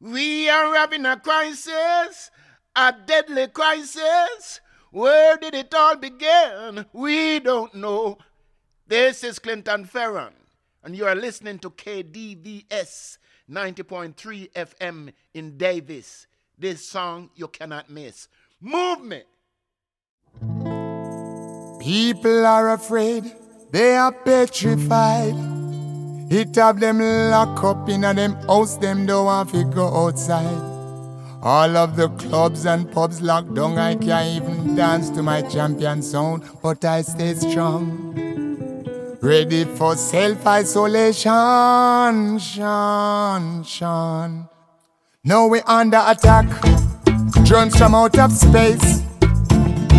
We are having a crisis, a deadly crisis. Where did it all begin? We don't know. This is Clinton Fearon, and you are listening to KDVS 90.3 FM in Davis. This song you cannot miss. Movement. People are afraid, they are petrified. It have them lock up in a them house, them don't want to go outside. All of the clubs and pubs locked down, I can't even dance to my champion sound, but I stay strong. Ready for self-isolation, Sean, Sean. Now we under attack, drones from out of space.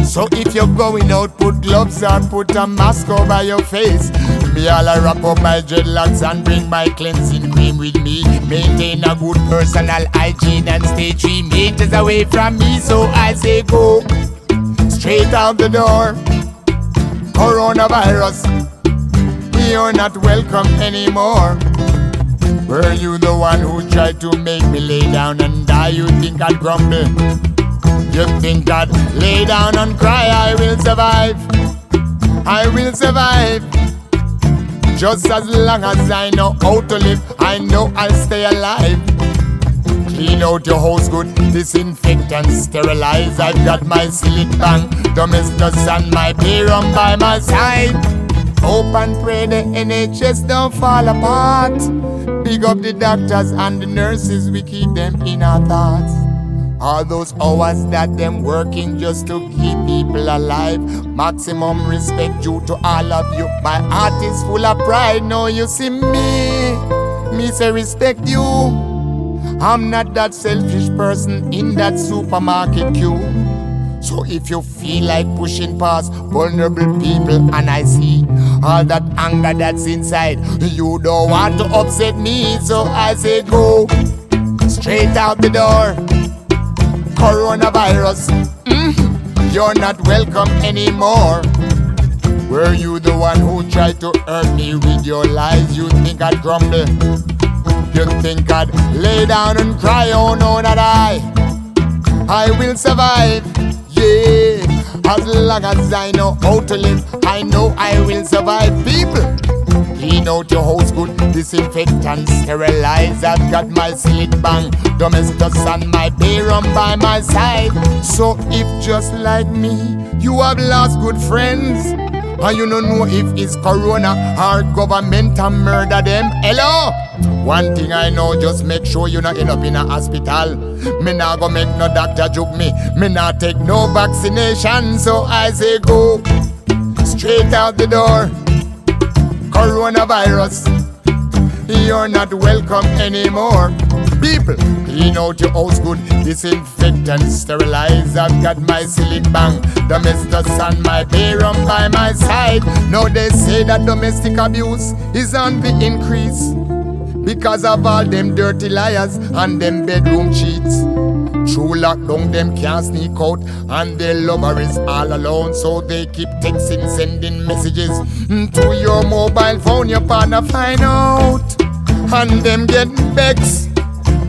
So if you're going out, put gloves on, put a mask over your face. Me all I wrap up my dreadlocks and bring my cleansing cream with me. Maintain a good personal hygiene and stay three meters away from me. So I say go straight out the door. Coronavirus, you're not welcome anymore. Were you the one who tried to make me lay down and die? You think I'd grumble? You think I'd lay down and cry? I will survive. I will survive. Just as long as I know how to live, I know I'll stay alive. Clean out your house good, disinfect and sterilize. I've got my Cillit Bang, domestos and my rum by my side. Hope and pray the NHS don't fall apart. Big up the doctors and the nurses, we keep them in our thoughts. All those hours that them working just to keep people alive. Maximum respect due to all of you. My heart is full of pride. Now you see me, me say respect you. I'm not that selfish person in that supermarket queue. So if you feel like pushing past vulnerable people and I see all that anger that's inside, you don't want to upset me. So I say go straight out the door coronavirus. Mm, you're not welcome anymore. Were you the one who tried to hurt me with your lies? You think I'd grumble? You think I'd lay down and cry? Oh no, not I. I will survive. Yeah, as long as I know how to live, I know I will survive. People. Clean out your house good, disinfect and sterilize. I've got my Cillit Bang, domestos and my rum by my side. So if just like me, you have lost good friends, and you don't know if it's corona or government and murder them. Hello? One thing I know, just make sure you not end up in a hospital. Me not go make no doctor joke me. Me not take no vaccination, so I say go straight out the door coronavirus. You're not welcome anymore. People, clean out your house good, disinfect and sterilize. I've got my Cillit Bang, domestos and my rum by my side. Now they say that domestic abuse is on the increase because of all them dirty liars and them bedroom cheats. True lockdown, them can't sneak out, and their lover is all alone. So they keep texting, sending messages mm, to your mobile phone. Your partner find out, and them get vexed.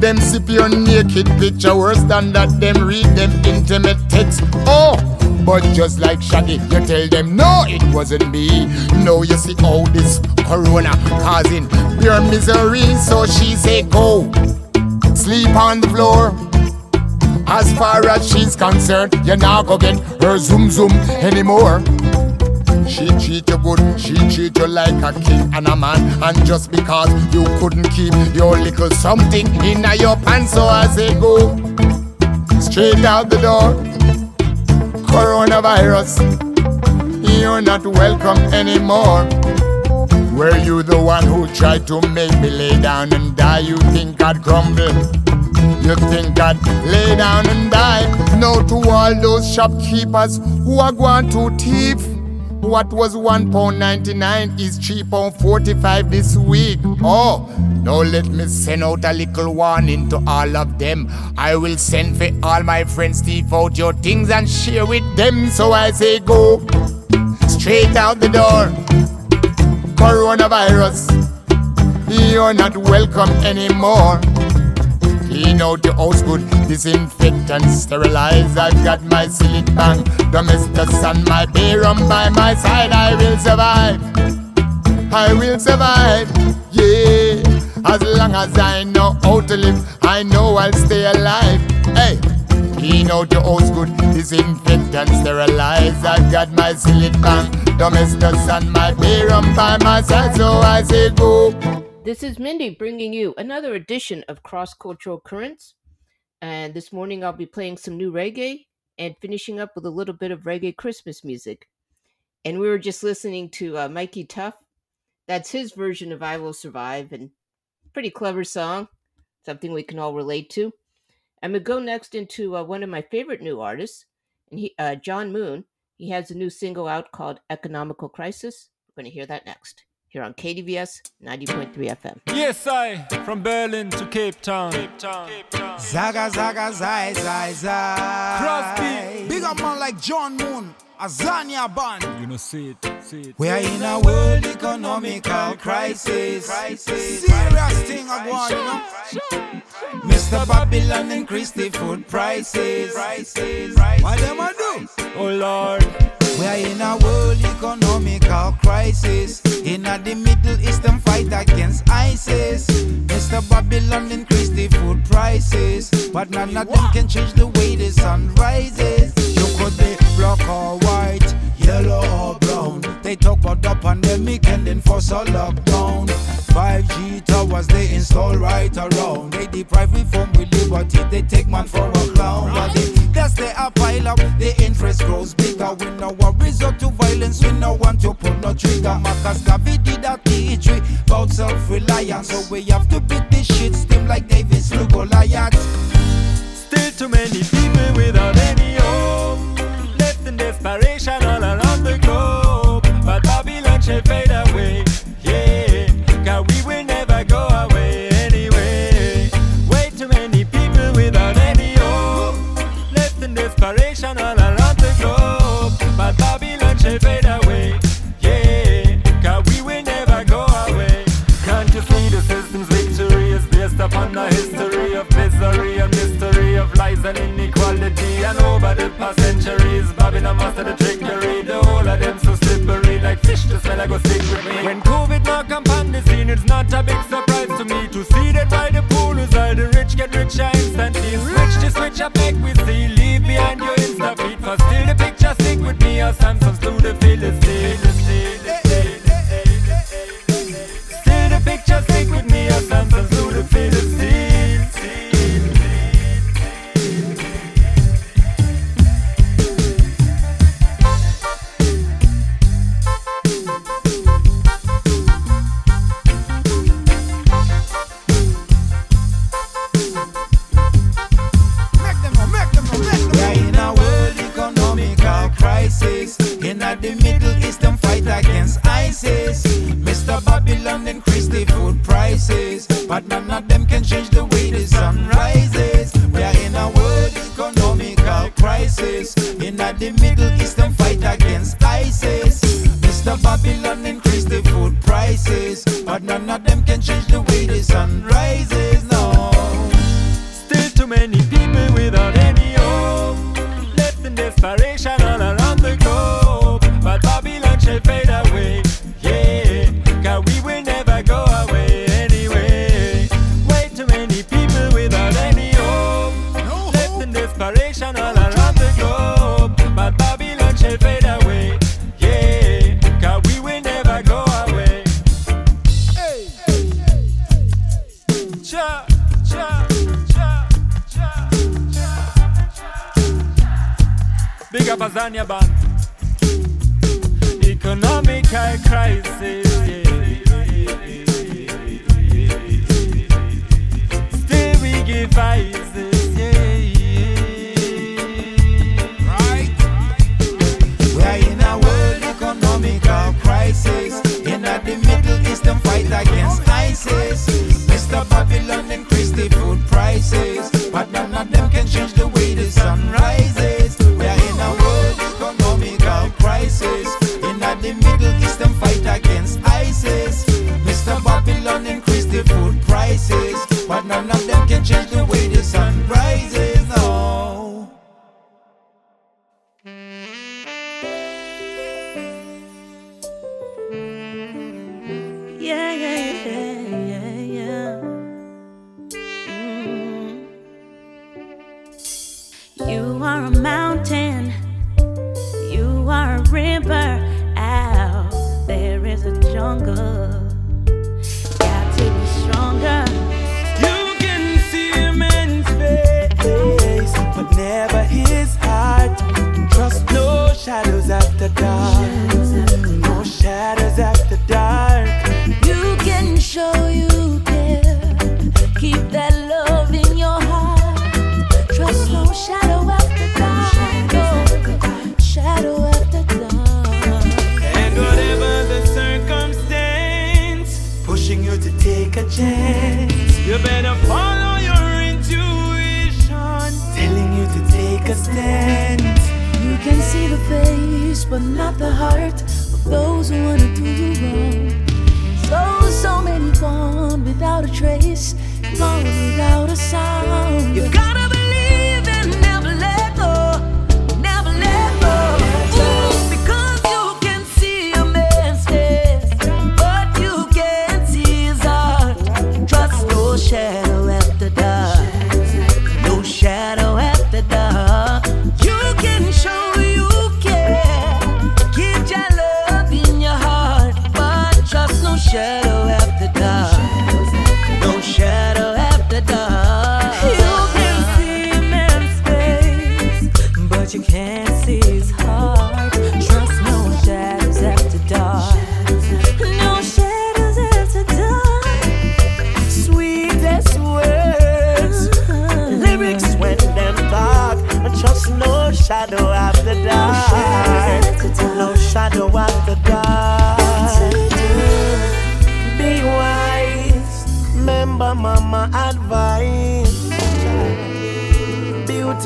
Them sip your naked picture worse than that. Them read them intimate text. Oh, but just like Shaggy, you tell them no, it wasn't me. No, you see all this corona causing your misery. So she say go sleep on the floor. As far as she's concerned, you're not gonna get her zoom zoom anymore. She treat you good, she treat you like a king and a man. And just because you couldn't keep your little something in your pants, so I say go straight out the door. Coronavirus, you're not welcome anymore. Were you the one who tried to make me lay down and die? You think I'd crumble? You think I'd lay down and die? No to all those shopkeepers who are going to thief. What was one pound ninety nine is three pound forty five this week. Oh, now let me send out a little warning to all of them. I will send for all my friends, thief out your things and share with them. So I say go straight out the door. Coronavirus, you're not welcome anymore. Clean out the house good, disinfect and sterilize. I've got my Cillit Bang, domestos and my beer rum by my side. I will survive. I will survive. Yeah, as long as I know how to live, I know I'll stay alive. Hey. Clean out your house good, disinfect and sterilize. I've got my Cillit Bang, domestos and my beer rum by my side, so I say go. This is Mindy bringing you another edition of Cross Cultural Currents. And this morning I'll be playing some new reggae and finishing up with a little bit of reggae Christmas music. And we were just listening to uh, Mikey Tough. That's his version of I Will Survive, and pretty clever song, something we can all relate to. I'm gonna go next into uh, one of my favorite new artists, and he, uh, Jahmoon. He has a new single out called "Economical Crisis." We're gonna hear that next here on KDVS 90.3 FM. Yes, I from Berlin to Cape Town. Cape Town. Cape Town. Zaga zaga zai zai zai. Crosby. Big up man like Jahmoon, Azania band. You know, see it, see it. We are in a world economical crisis. Serious thing I want, you know. Mr. Babylon increase the food prices. prices. What am I do? Oh Lord. We are in a world economical crisis. In a the Middle East, them fight against ISIS. Mr. Babylon increase the food prices, but none of them can change the way the sun rises. You could be black or white, yellow or brown. They talk about the pandemic and then force a lockdown. 5G towers they install right around. They deprive we from we liberty. They take man for a clown. But if that's the pile up, the interest grows bigger. We no resort to violence. We no want to pull no trigger. Marcus Garvey did a teach we about self-reliance. So we have to beat this shit steam like David slew Goliath. Still too many people without any hope. In desperation all around the globe. But Babylon shall fade away. Yeah, cause we will never go away anyway. Way too many people without any hope. Left in desperation all around the globe. But Babylon shall fade away. Yeah, cause we will never go away. Can't see the system's victory based upon the history of misery and mystery of lies and inequality? And over the past centuries, Babylon mastered the trickery. The whole of them so slippery, like fish to smell, I go stick with me. When COVID come on the scene, it's not a big surprise to me to see that by the pool is all the rich get richer instantly. Switch to switch up, make we see. Leave behind your Insta feed, for still the picture stick with me. Or Samsung's to the Philistine. Big up Azania band. Economical crisis. Still we give. Yeah. right? We are in a world economical crisis. In the Middle East, them fight against ISIS. Mr. Babylon increase the food prices, but none of them can change the way the sun rises. The food prices, but none of them can change the way but not the heart of those who want to do you wrong. So, so many gone without a trace, gone without a sound. You've got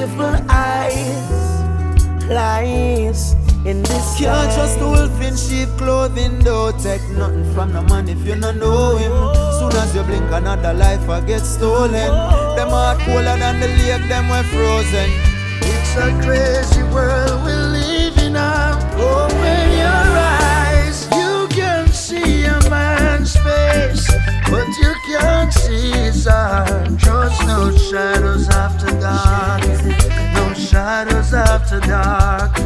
beautiful eyes lies in this Can't trust the wolf in sheep clothing Don't Take nothing from the man if you don't know him. Soon as you blink another life I get stolen. Them are colder than the lake them were frozen. It's a crazy world we live in. Open your eyes. You can see a man's face But you can't see his heart. Trust no shadows after shadows after dark.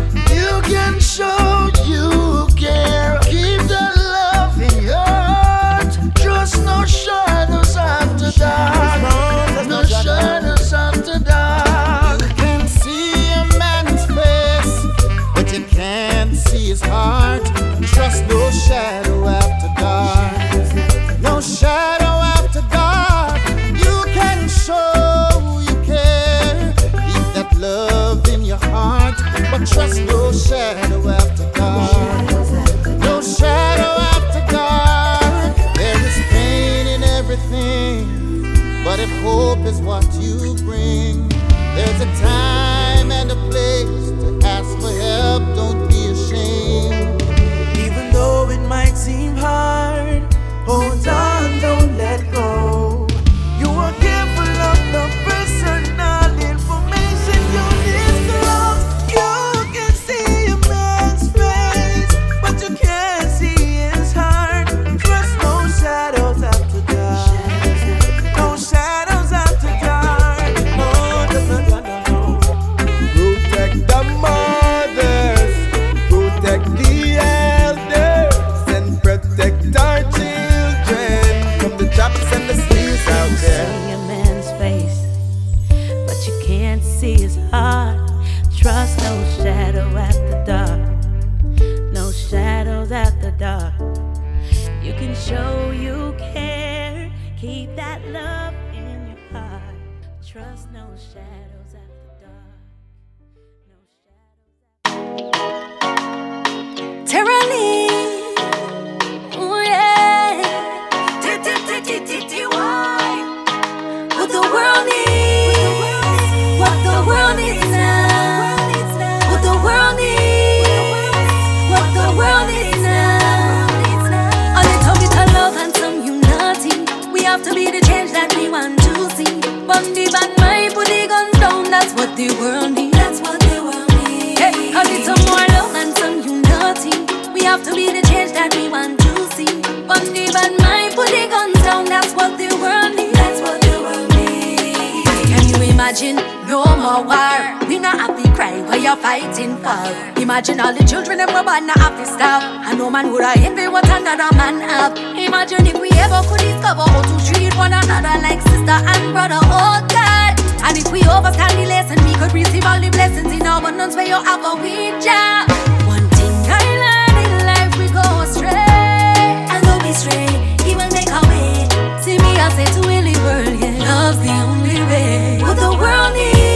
Imagine all the children that were born not have to stop. And no man would have envy what another man have. Imagine if we ever could discover how to treat one another like sister and brother. Oh God. And if we overstand the lesson, we could receive all the blessings in abundance where you have a weed job. One thing I learned in life, we go astray. And don't be straight, he will make a way. See me, I say to Willie World, yeah, love's the only way. What the world needs,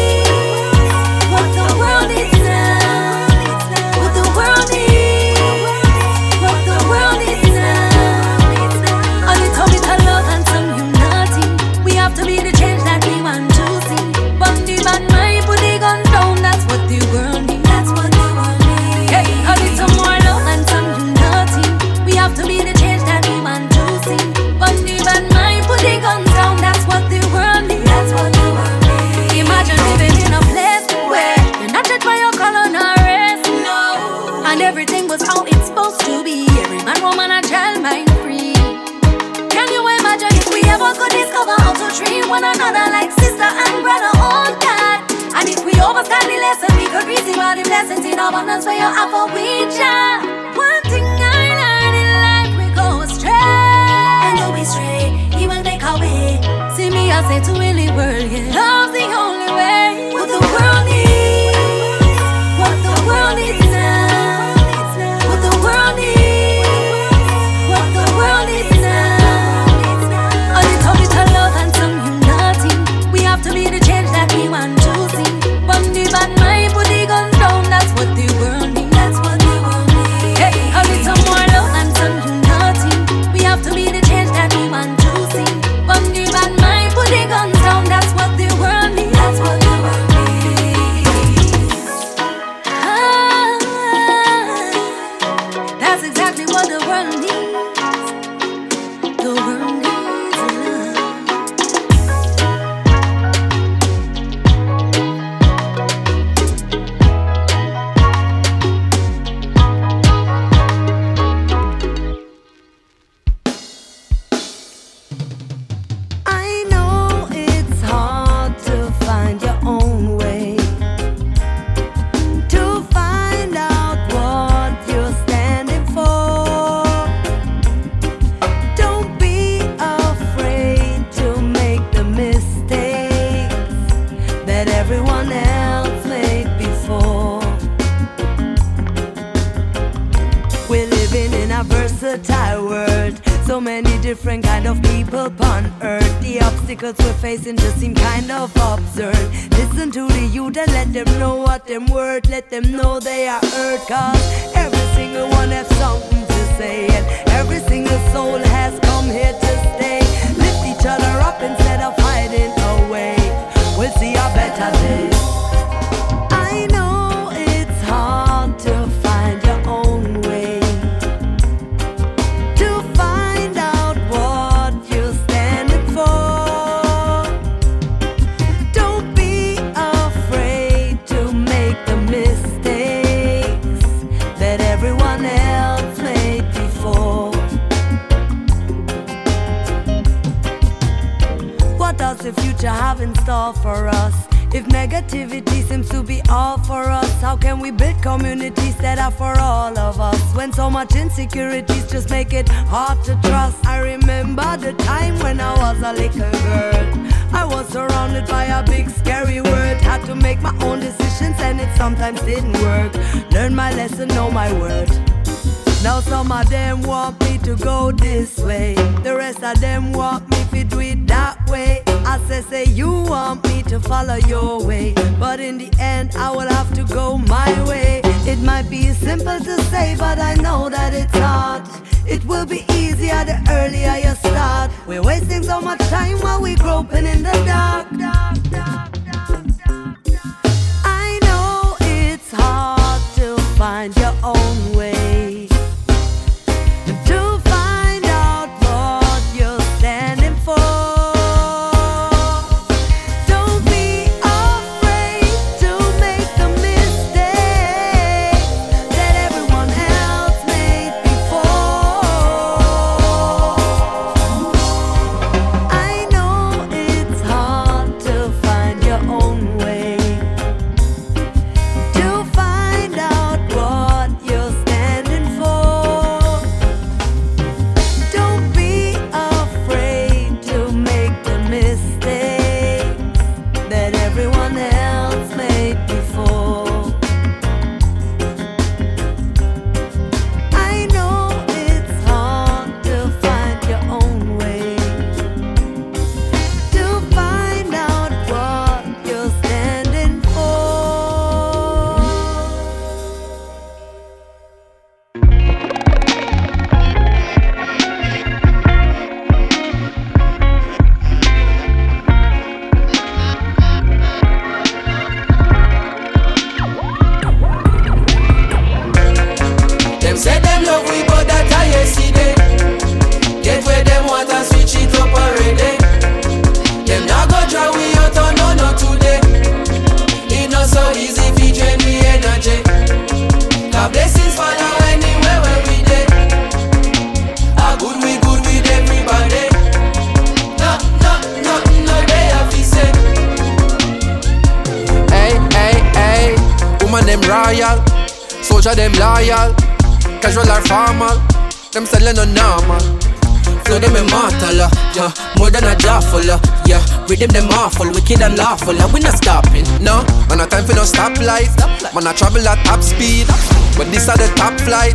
one another like sister and brother? Oh God. And if we overstand the lesson, we could receive all the blessings in abundance for your offer we just. One thing I learned in life, we go astray. And don't be straight, he will make a way. See me, I say to Willie World, yeah, love's the only make it hard to trust. I remember the time when I was a little girl. I was surrounded by a big scary world. Had to make my own decisions and it sometimes didn't work. Learn my lesson, know my word. Now some of them want me to go this way. The rest of them want me to do it that way. I say, say you want me to follow your way. But in the end, I will have to go my way. It might be simple to say, but I know that it's hard. It will be easier the earlier you start. We're wasting so much time while we're groping in the dark. I wicked and lawful, and we not stopping, no. Man, no time for no stoplight, man, I travel at top speed, but this are the top flight,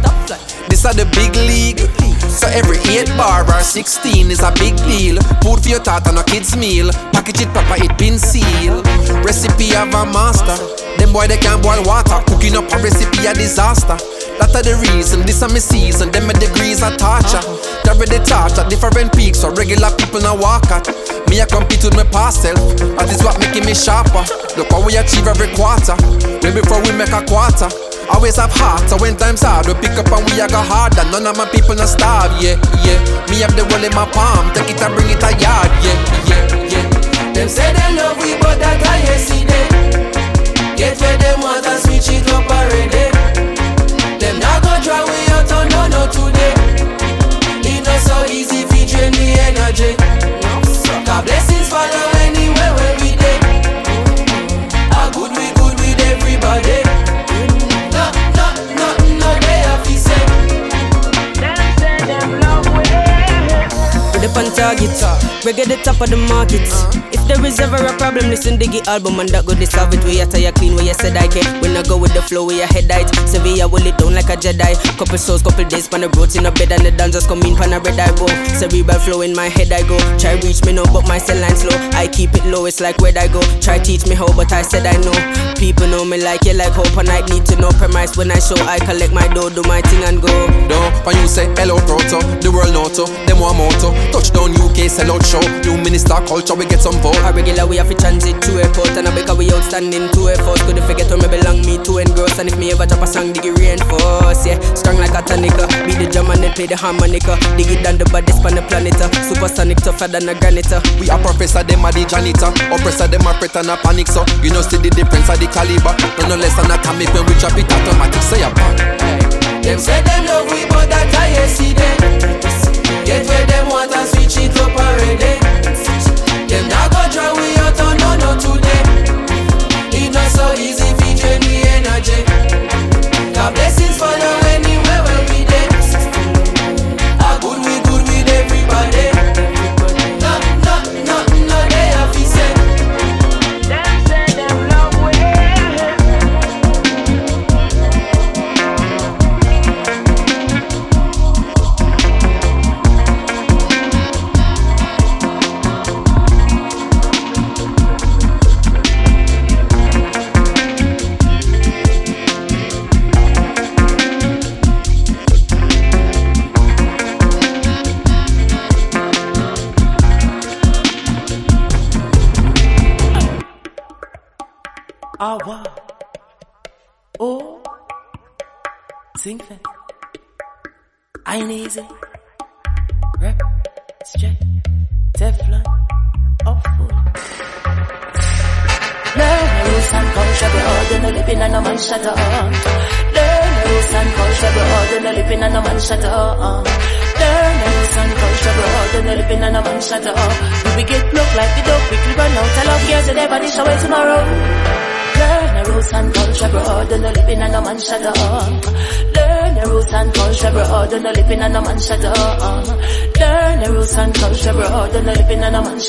this are the big league. So every 8 bar or 16 is a big deal. Food for your and a kid's meal. Package it proper, it been sealed. Recipe of a master. Them boy they can't boil water. Cooking up a recipe a disaster. That are the reason, this are my season. Them my degrees are torture. Carry the at different peaks, so regular people now walk at. Me I compete with my past self. That is what making me sharper. Look how we achieve every quarter. Way before we make a quarter. Always have heart, so when times hard, we pick up and we a go harder. None of my people not starve, yeah, yeah. Me have the world in my palm, take it and bring it a yard, yeah, yeah, yeah. Them say they love we, but that I see them. Get where them want and switch it up already. Them not go try we out on no no today. It not so easy God blessings follow anywhere where we dey. A good we good with everybody. No no no no they have to say. With the on target, reggae the top of the market. If there is ever a problem, listen to the album and that go solve it. We are tire clean, you said I can. When I go with the flow, we are head height. Sevilla will it down like a Jedi. Couple souls, couple days, pan the roads in a bed and the dancers come in, pan a red eye bow. Cerebral flow in my head I go. Try reach me now, but my cell line slow. I keep it low, it's like where I go. Try teach me how, but I said I know. People know me like you like hope, and I need to know premise when I show. I collect my dough, do my thing and go. No, when you say hello proto, the world noto, them one motto. Touchdown UK, sell out show. New minister culture, we get some vote. A regular we have to transit to airport and I make because we outstanding to effort. Could forget where me belong, me to engross. And if me ever drop a song, dig it reinforce. Yeah, strong like a tonica. Be the drum and then play the harmonica. Dig it down the baddest on the planet. uh. Supersonic tougher than a granite. uh. We are professor, them are the janitor. Oppressor, them are fret and a panic, so you know see the difference of the caliber. No, no less than atomic when we drop it automatic. Say a bang. Them say them love we, but that I see them. Get where them want and switch it up already. Them not go try we out on no no today. It not so easy fi drain the energy. God blessings follow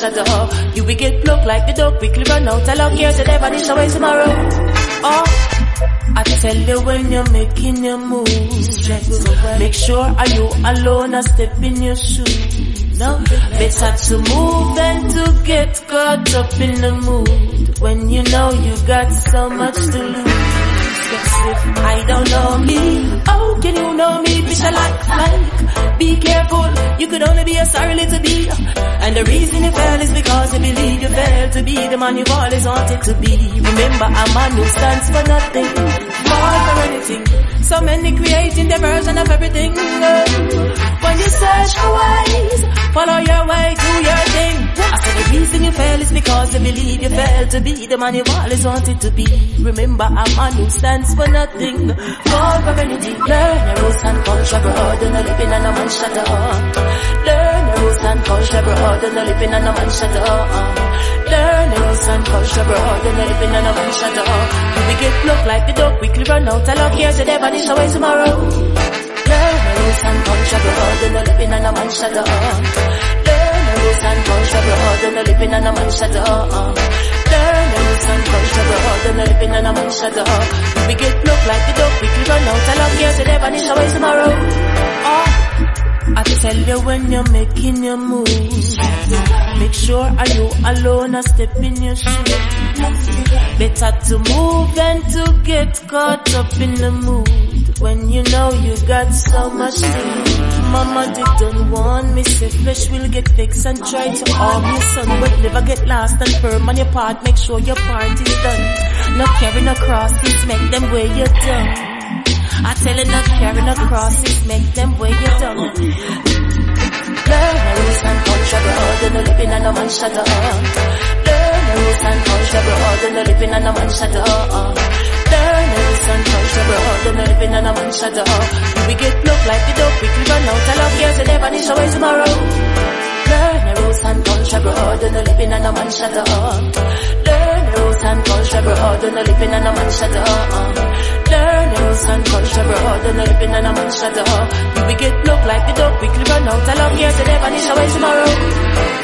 man. You will get look like the dog, quickly run out. Tell off gears and everybody show it tomorrow. Oh. I tell you when you're making your moves, make sure are you alone or step in your shoes. No, better to move than to get caught up in the mood when you know you got so much to lose. I don't know me, how can you know me? I like, like. Be careful, you could only be a sorry little bee. And the reason you fell is because you believe you failed to be the man you've always wanted to be. Remember, a man who stands for nothing, fall for anything. So many creating their version of everything. When you search for ways, follow your way, do your thing. I said the reason you fail is because you believe you failed to be the man you've always wanted to be. Remember, I'm a man who stands for nothing. Fall for anything. Learn your roots and culture, bro. Do not live in a man shut up. Learn your roots and culture, bro. Do not live in a man shut up. Learn your roots and culture, bro. Do not live in a man shut up. We get look like the dog, quickly run out. I love years, so they vanish away tomorrow. Learn your roots and culture, bro. A no live in a no man. Learn your roots and culture, bro. Do not live in a no man. We get look like the dog, quickly run out. Ah, I love years, so they vanish away tomorrow. I tell you when you're making your moves Make sure are you alone or step in your shoes Better to move than to get caught up in the mood When you know you got so much to Mama didn't warn me Say flesh will get fixed and try to harm your son But never get lost and firm on your part Make sure your part is done No carrying across this make them weigh you down I tell you not carrying across it, make them weigh you down. Learn the rules and culture, bro. Do no living and no man shut up. Learn the rules and culture, bro. Do no living and no man shut up. Rules and culture, bro. Do no living and no man up. We get look like the dope, quickly run out. I love years and never need away tomorrow. Learn the rules and culture, bro. Do no living and no man up. Learn the rules and culture, bro. Do no living and no man up. Learn the rules and culture, bro. Do no living and no man up. We get look like the dope, quickly run out. I love years and never need away tomorrow.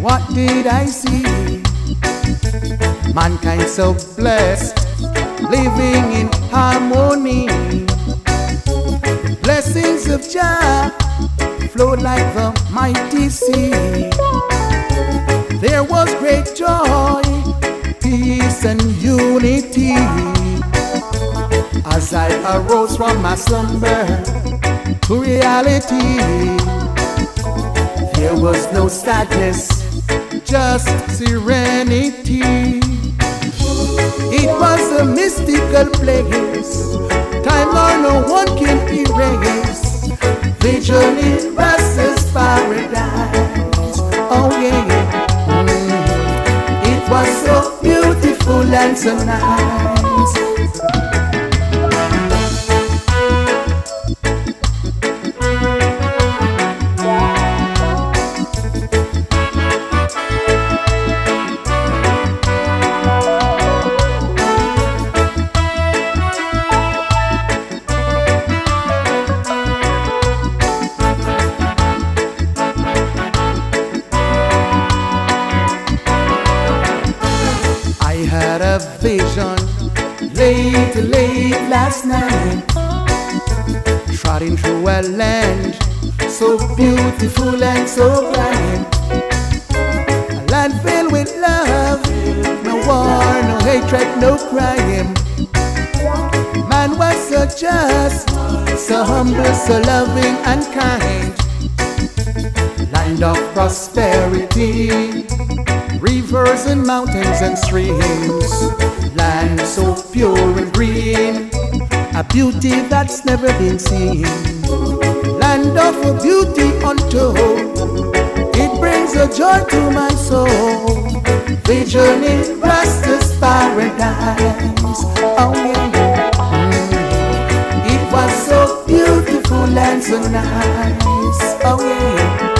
What did I see? Mankind so blessed, living in harmony. Blessings of Jah flow like the mighty sea. There was great joy, peace, and unity. As I arose from my slumber to reality, there was no sadness, just serenity. It was a mystical place, time or no one can erase. Vision Rasta's paradise. Oh yeah, yeah. Mm. It was so beautiful and so nice. Trotting through a land so beautiful and so bright. A land filled with love, no war, no hatred, no crime. Man was so just, so humble, so loving and kind. Land of prosperity, rivers and mountains and streams. Land so pure and green, a beauty that's never been seen. Land of beauty untold, it brings a joy to my soul. Vision in Rasta's paradise. Oh yeah. It was so beautiful and so nice. Oh yeah.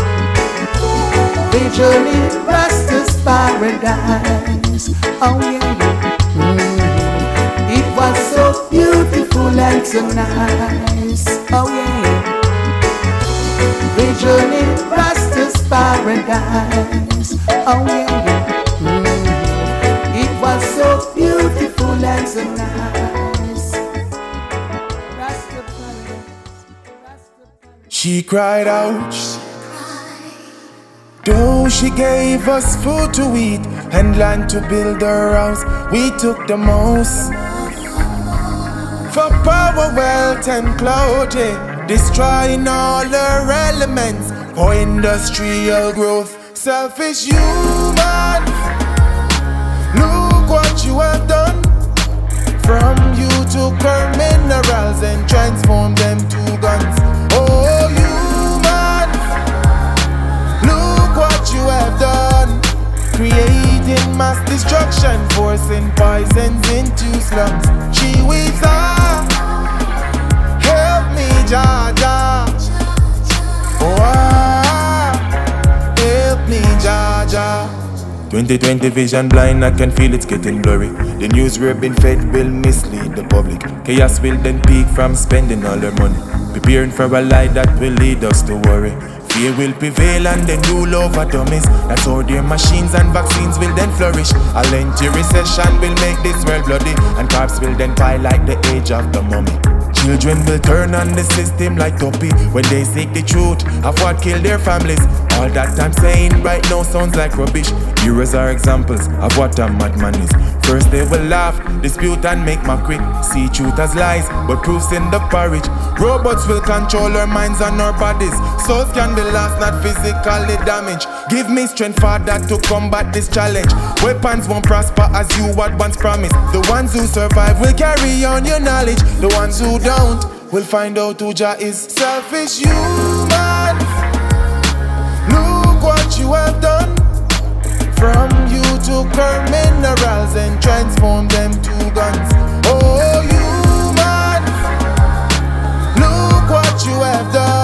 Vision in Rasta's paradise. Oh yeah. It was so and so nice. Oh yeah. Vision Rasta's paradise. Oh yeah. It was so beautiful and so nice. She cried out. Though she gave us food to eat and land to build her house, we took the most. Power, wealth, and clothing, eh? destroying all her elements for industrial growth. Selfish human, look what you have done. From you took her minerals and transformed them to guns. Oh, human, look what you have done. Creating mass destruction, forcing poisons into slums. She weaves ah, help me, Jaja. Oh, ah, help me, Jaja. 2020 vision blind, I can feel it's getting blurry. The news we've been fed will mislead the public. Chaos will then peak from spending all their money. Preparing for a lie that will lead us to worry. Fear will prevail and then rule over dummies. That's how their machines and vaccines will then flourish. A lengthy recession will make this world bloody, and corpse will then pile like the age of the mummy. Children will turn on the system like Tuppy when they seek the truth of what killed their families. All that I'm saying right now sounds like rubbish. Heroes are examples of what a madman is. First they will laugh, dispute and make mockery. See truth as lies, but proofs in the porridge. Robots will control our minds and our bodies. Souls can be lost, not physically damaged. Give me strength, Father, to combat this challenge. Weapons won't prosper as you once promised. The ones who survive will carry on your knowledge. The ones who don't will find out who Jah is. Selfish human. Look what you have done. From you took her minerals and transformed them to guns. Oh, human. Look what you have done.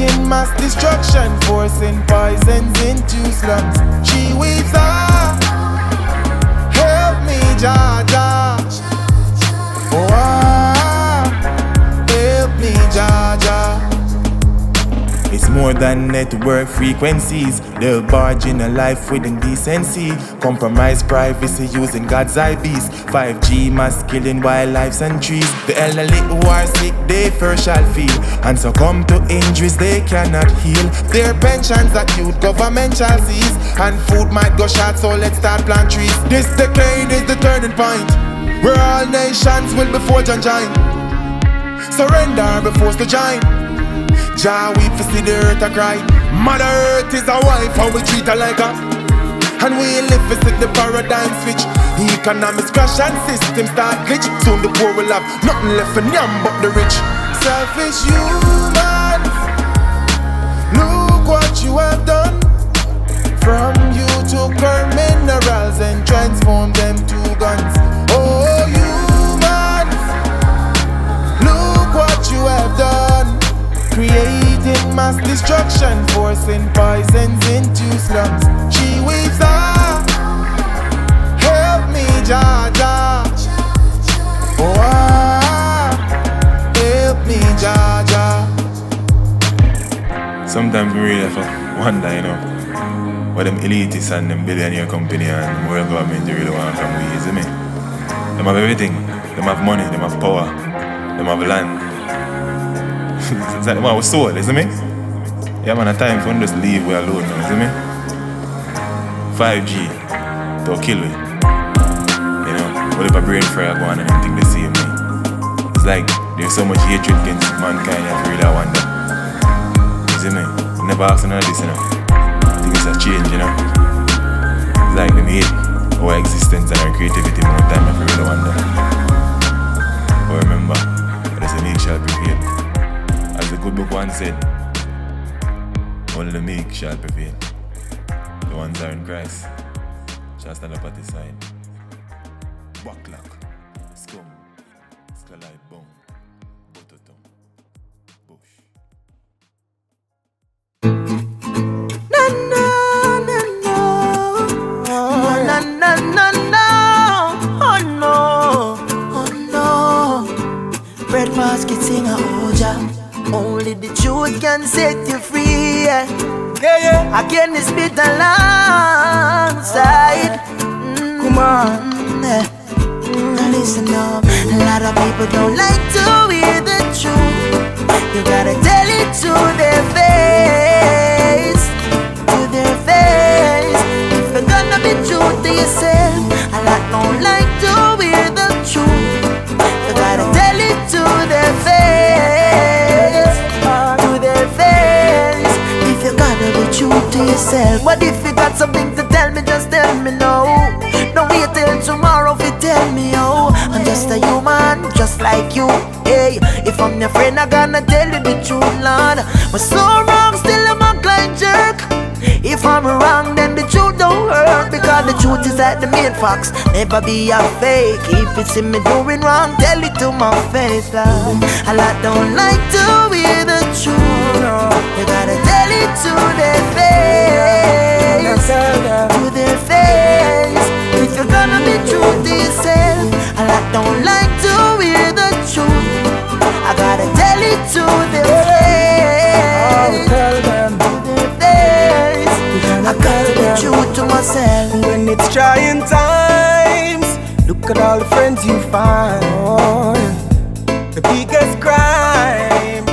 Creating mass destruction, forcing poisons into slums. She weaves ah, help me, Jaja. Oh, ah, help me, Jaja. More than network frequencies. They'll barge in a life with indecency. Compromise privacy using God's IVs. 5G mass killing wildlife and trees. The elderly who are sick, they first shall feel. And succumb to injuries they cannot heal. Their pensions that youth government shall seize. And food might go short, so let's start plant trees. This decade is the turning point. Where all nations will be forged and joined. Surrender before the giant. Jah weep for see the earth a cry. Mother Earth is a wife, how we treat her like a. And we live for see the paradigm switch. Economics crash and system start glitch. Soon the poor will have nothing left for them but the rich. Selfish human. Look what you have done. From you took her minerals and transformed them to guns. Oh, human. Look what you have done. Creating mass destruction, forcing poisons into slums. She weaves ah, help me, Jaja. Oh, ah, help me, Jaja. Sometimes we really wonder, you know, what them elitists and them billionaire company and world government they really want from we, isn't it? Them have everything. Them have money, them have power, them have land. It's like, man, we sold, isn't me? Yeah, man, a time for just leave we alone now, isn't me? 5G, they'll kill it. You know, what if a brain fry go on and think the same way? It's like there's so much hatred against mankind, I really wonder. You see me? never ask none of this, you know. Things have changed, you know. It's like them hate our existence and our creativity more time, I really wonder. But remember, let the meek shall prevail. The good book once said, only the meek shall prevail. The ones are in Christ shall stand up at his side. Bucklock, scum, skalai bone, bototom, bush. Na na na na. Oh, na na na na. Oh no. Oh no. Bread basket singer Oja. Only the truth can set you free. Yeah, yeah. Again, it's bit alongside. Mm, Come on. Mm, now mm, listen up. A lot of people don't like to hear the truth. You gotta tell it to their face. To their face. If you're gonna be true to yourself, a lot don't like to What if you got something to tell me? Just tell me no. Don't wait till tomorrow if you tell me oh. I'm just a human, just like you. Hey, if I'm your friend, I'm gonna tell you the truth, Lord. We're so wrong, the truth is at the main fox Never be a fake. If it's in me doing wrong, tell it to my face Lord. A lot don't like to hear the truth. You gotta tell it to their face. To their face. If you're gonna be true to yourself A lot don't like to hear the truth. I gotta tell it to their face. tell them. To their face. I gotta true to myself When it's trying times, look at all the friends you find. The biggest crime,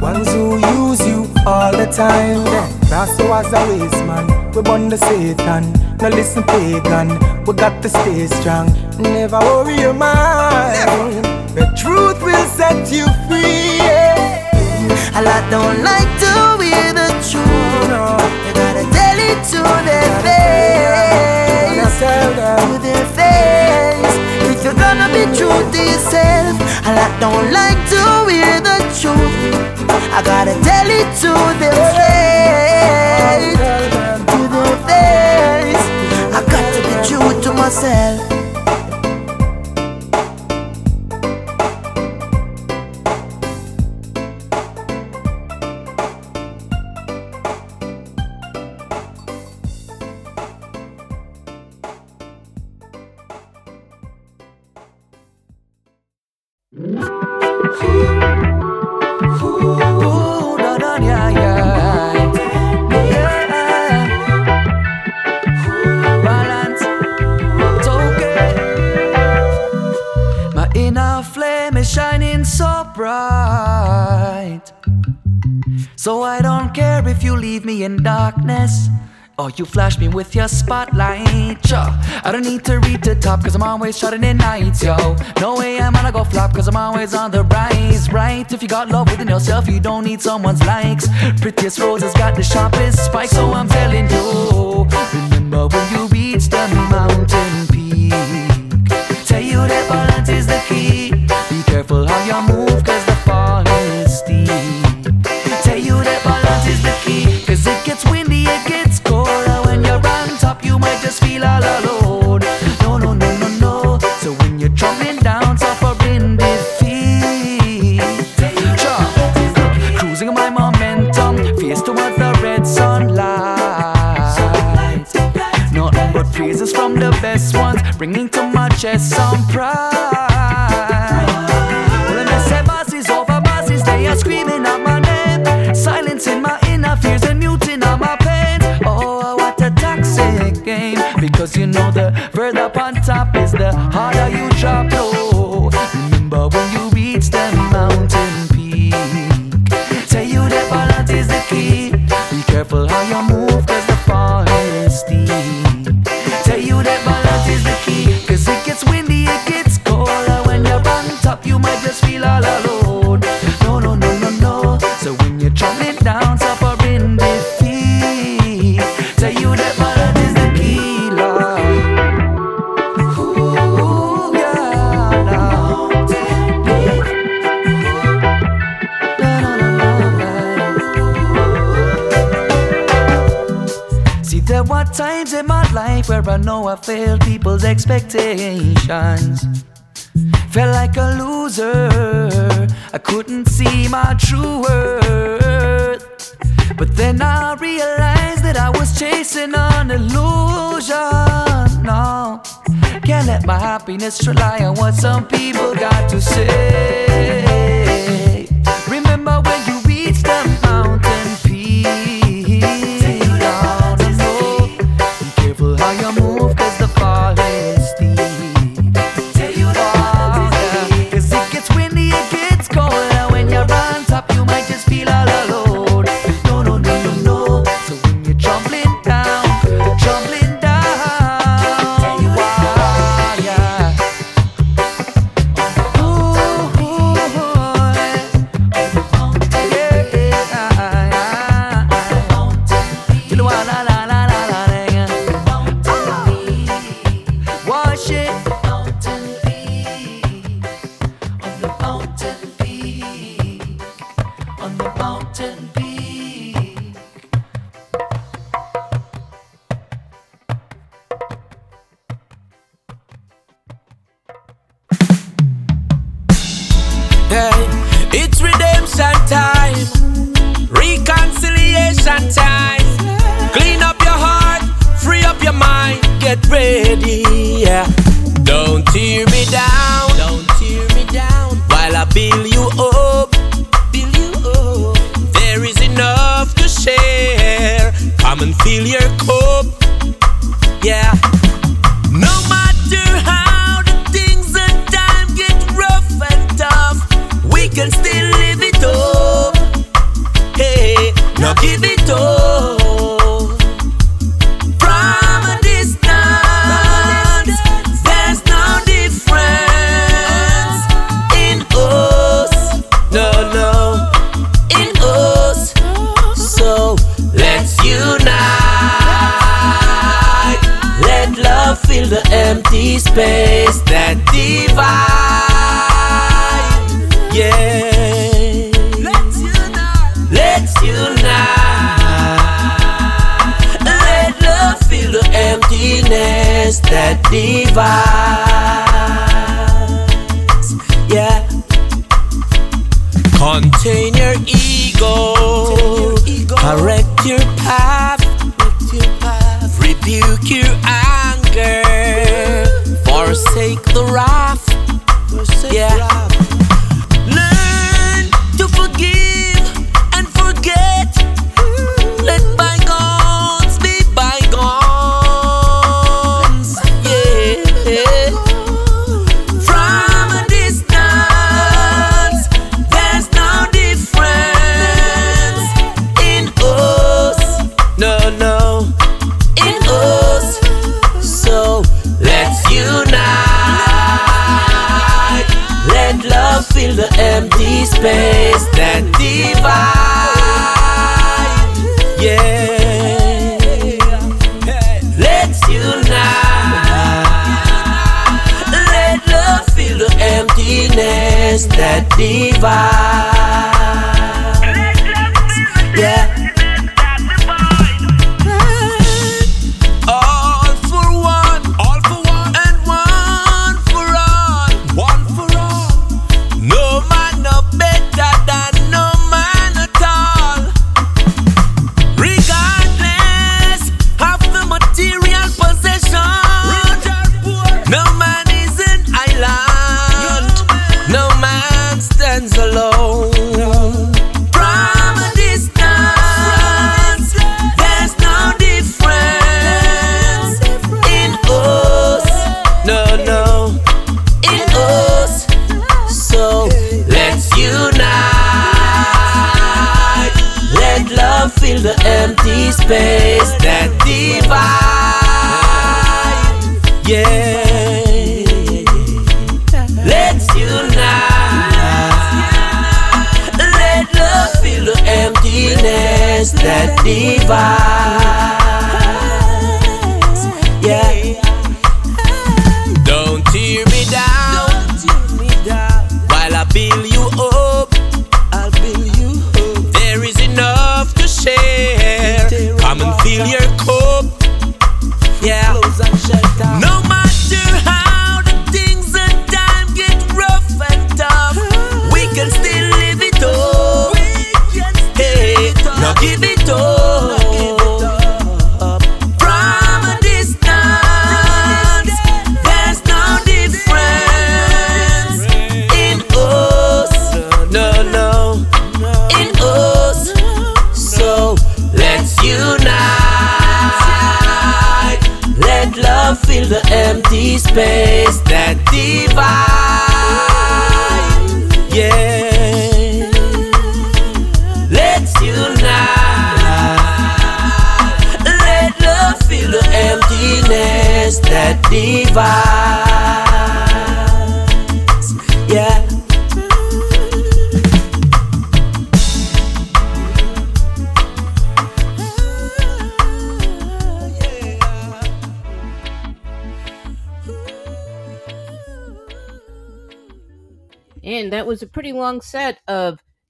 ones who use you all the time. That's was a waste man. We born the Satan. Now listen, pagan. We got to stay strong. Never worry your mind. The truth will set you free. yeah. A lot don't like to hear the truth. You gotta tell it to their face. To their face. If you're gonna be true to yourself, a lot don't like to hear the truth. I gotta tell it to their face. To their face. I got to be true to myself. You flash me with your spotlight, yo. I don't need to read the top, cause I'm always shutting in nights, yo. No way I'm gonna go flop, cause I'm always on the rise, right? If you got love within yourself, you don't need someone's likes. Prettiest roses got the sharpest spikes, so I'm telling you. Remember when you reach the mountain peak. Tell you that balance is the key. Be careful how you move, cause to my expectations. Felt like a loser, I couldn't see my true worth. But then I realized that I was chasing an illusion. No, can't let my happiness rely on what some people got to say.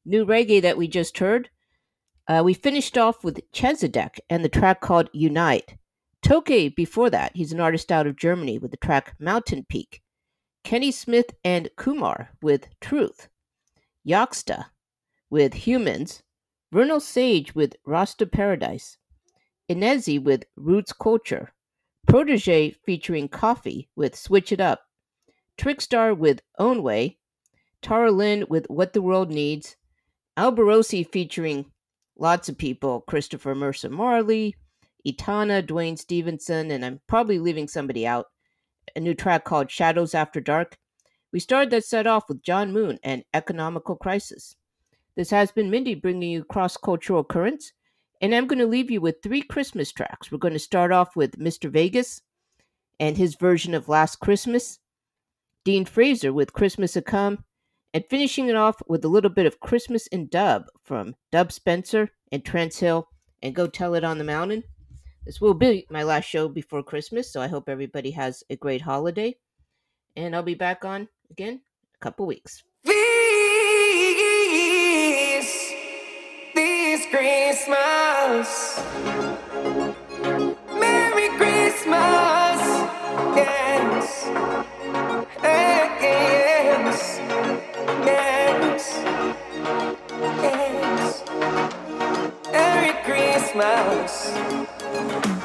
New reggae that we just heard. Uh, we finished off with Chezidek and the track called Unite. Toke, before that, he's an artist out of Germany with the track Mountain Peak. Kenny Smith and Kumar with Truth. Yoxta with Humans. Vernal Sage with Rasta Paradise. Inezi with Roots Culture. Protoje featuring Koffee with Switch It Up. Trickstar with Own Way. Tara Lynn with What the World Needs, Alborosie featuring lots of people Christopher Mercer Marley, Etana, Duane Stephenson, and I'm probably leaving somebody out. A new track called Shadows After Dark. We started that set off with Jahmoon and Economical Crisis. This has been Mindy bringing you cross cultural currents, and I'm going to leave you with three Christmas tracks. We're going to start off with Mr. Vegas and his version of Last Christmas, Dean Fraser with Christmas a Come, and finishing it off with a little bit of Christmas in Dub from Dub Spencer and Trance Hill and Go Tell It on the Mountain. This will be my last show before Christmas, so I hope everybody has a great holiday. And I'll be back on again in a couple weeks. This, this Christmas. Merry Christmas. Yes. Christmas.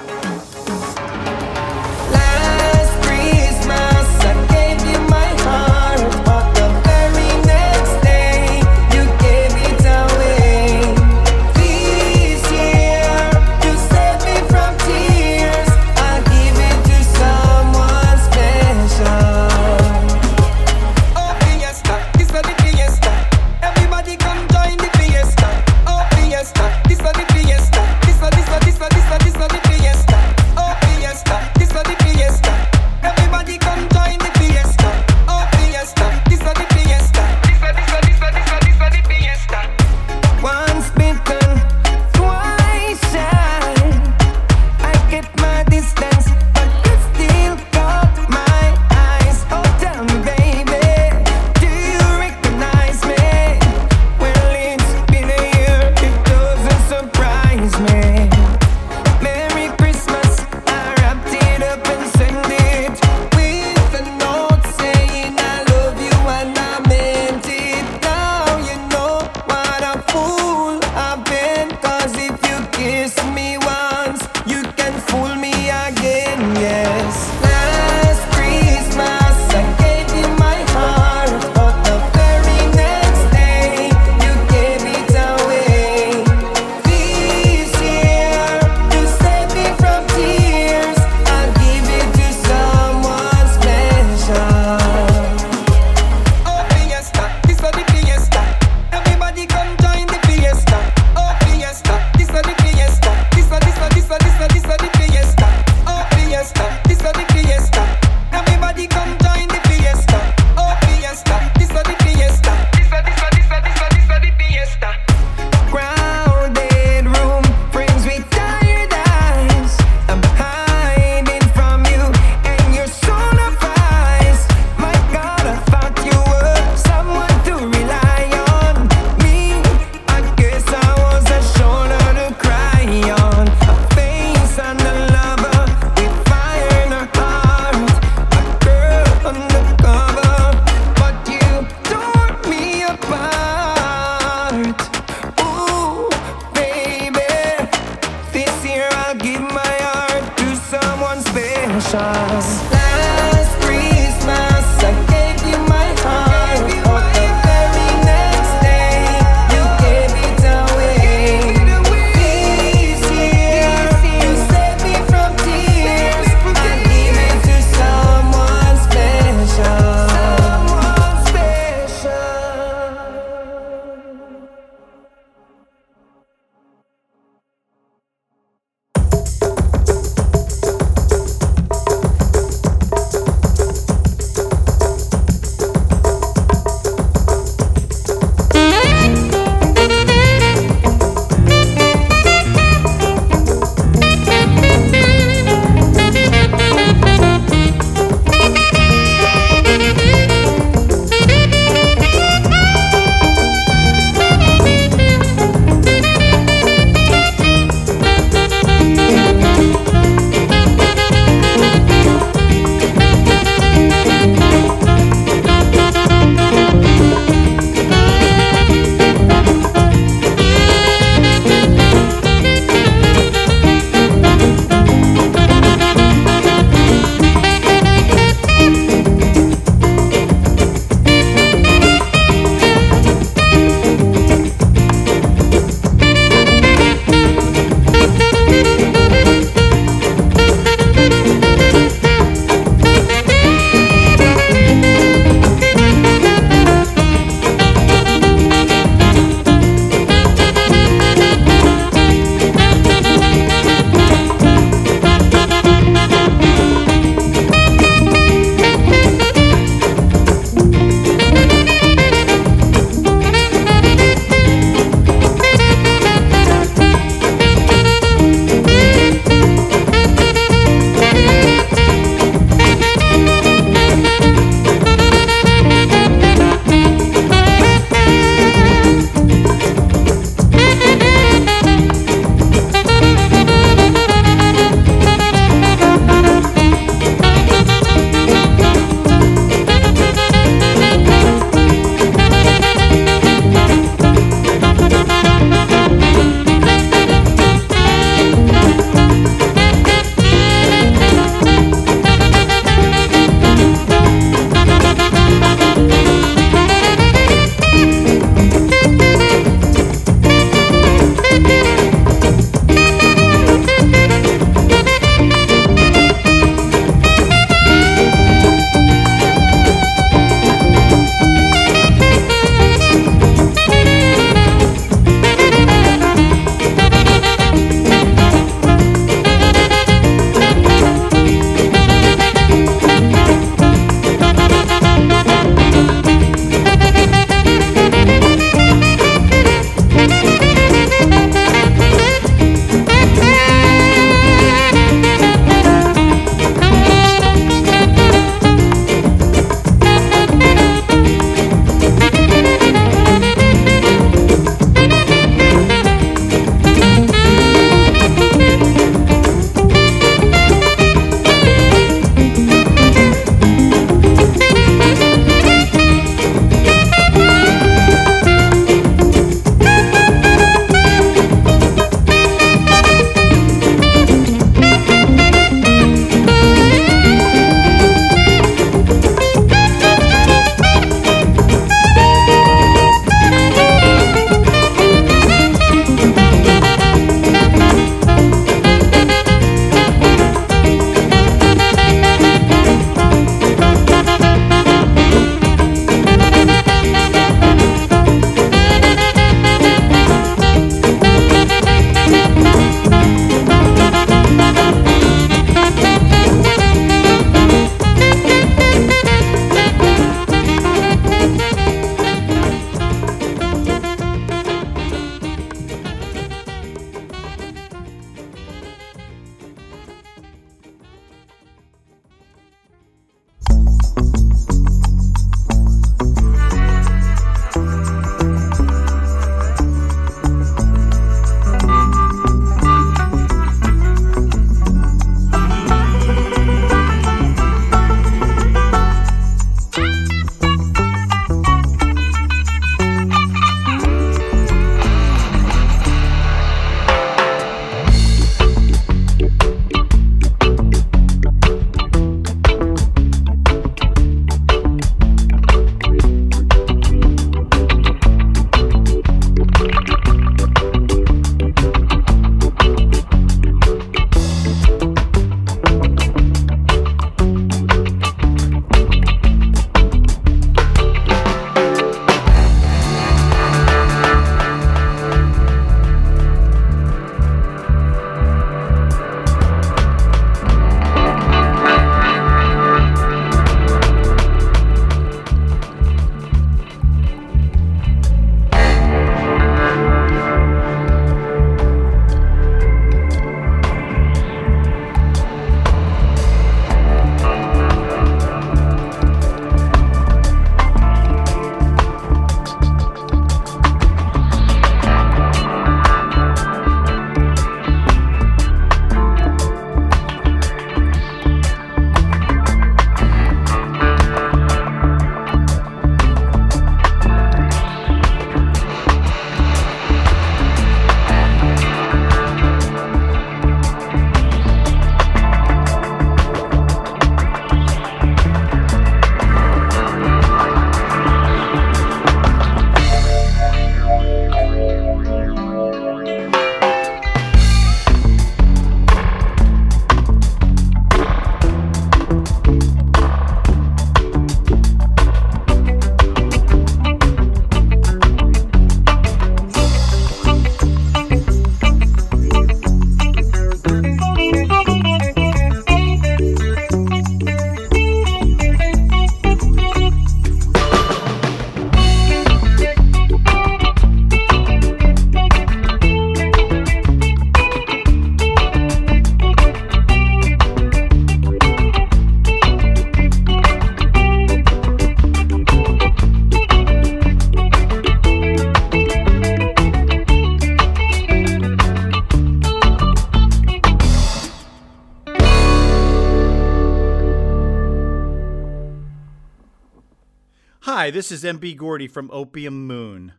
This is MB Gordy from Opium Moon.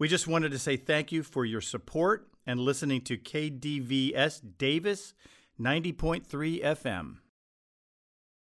We just wanted to say thank you for your support and listening to KDVS Davis 90.3 FM.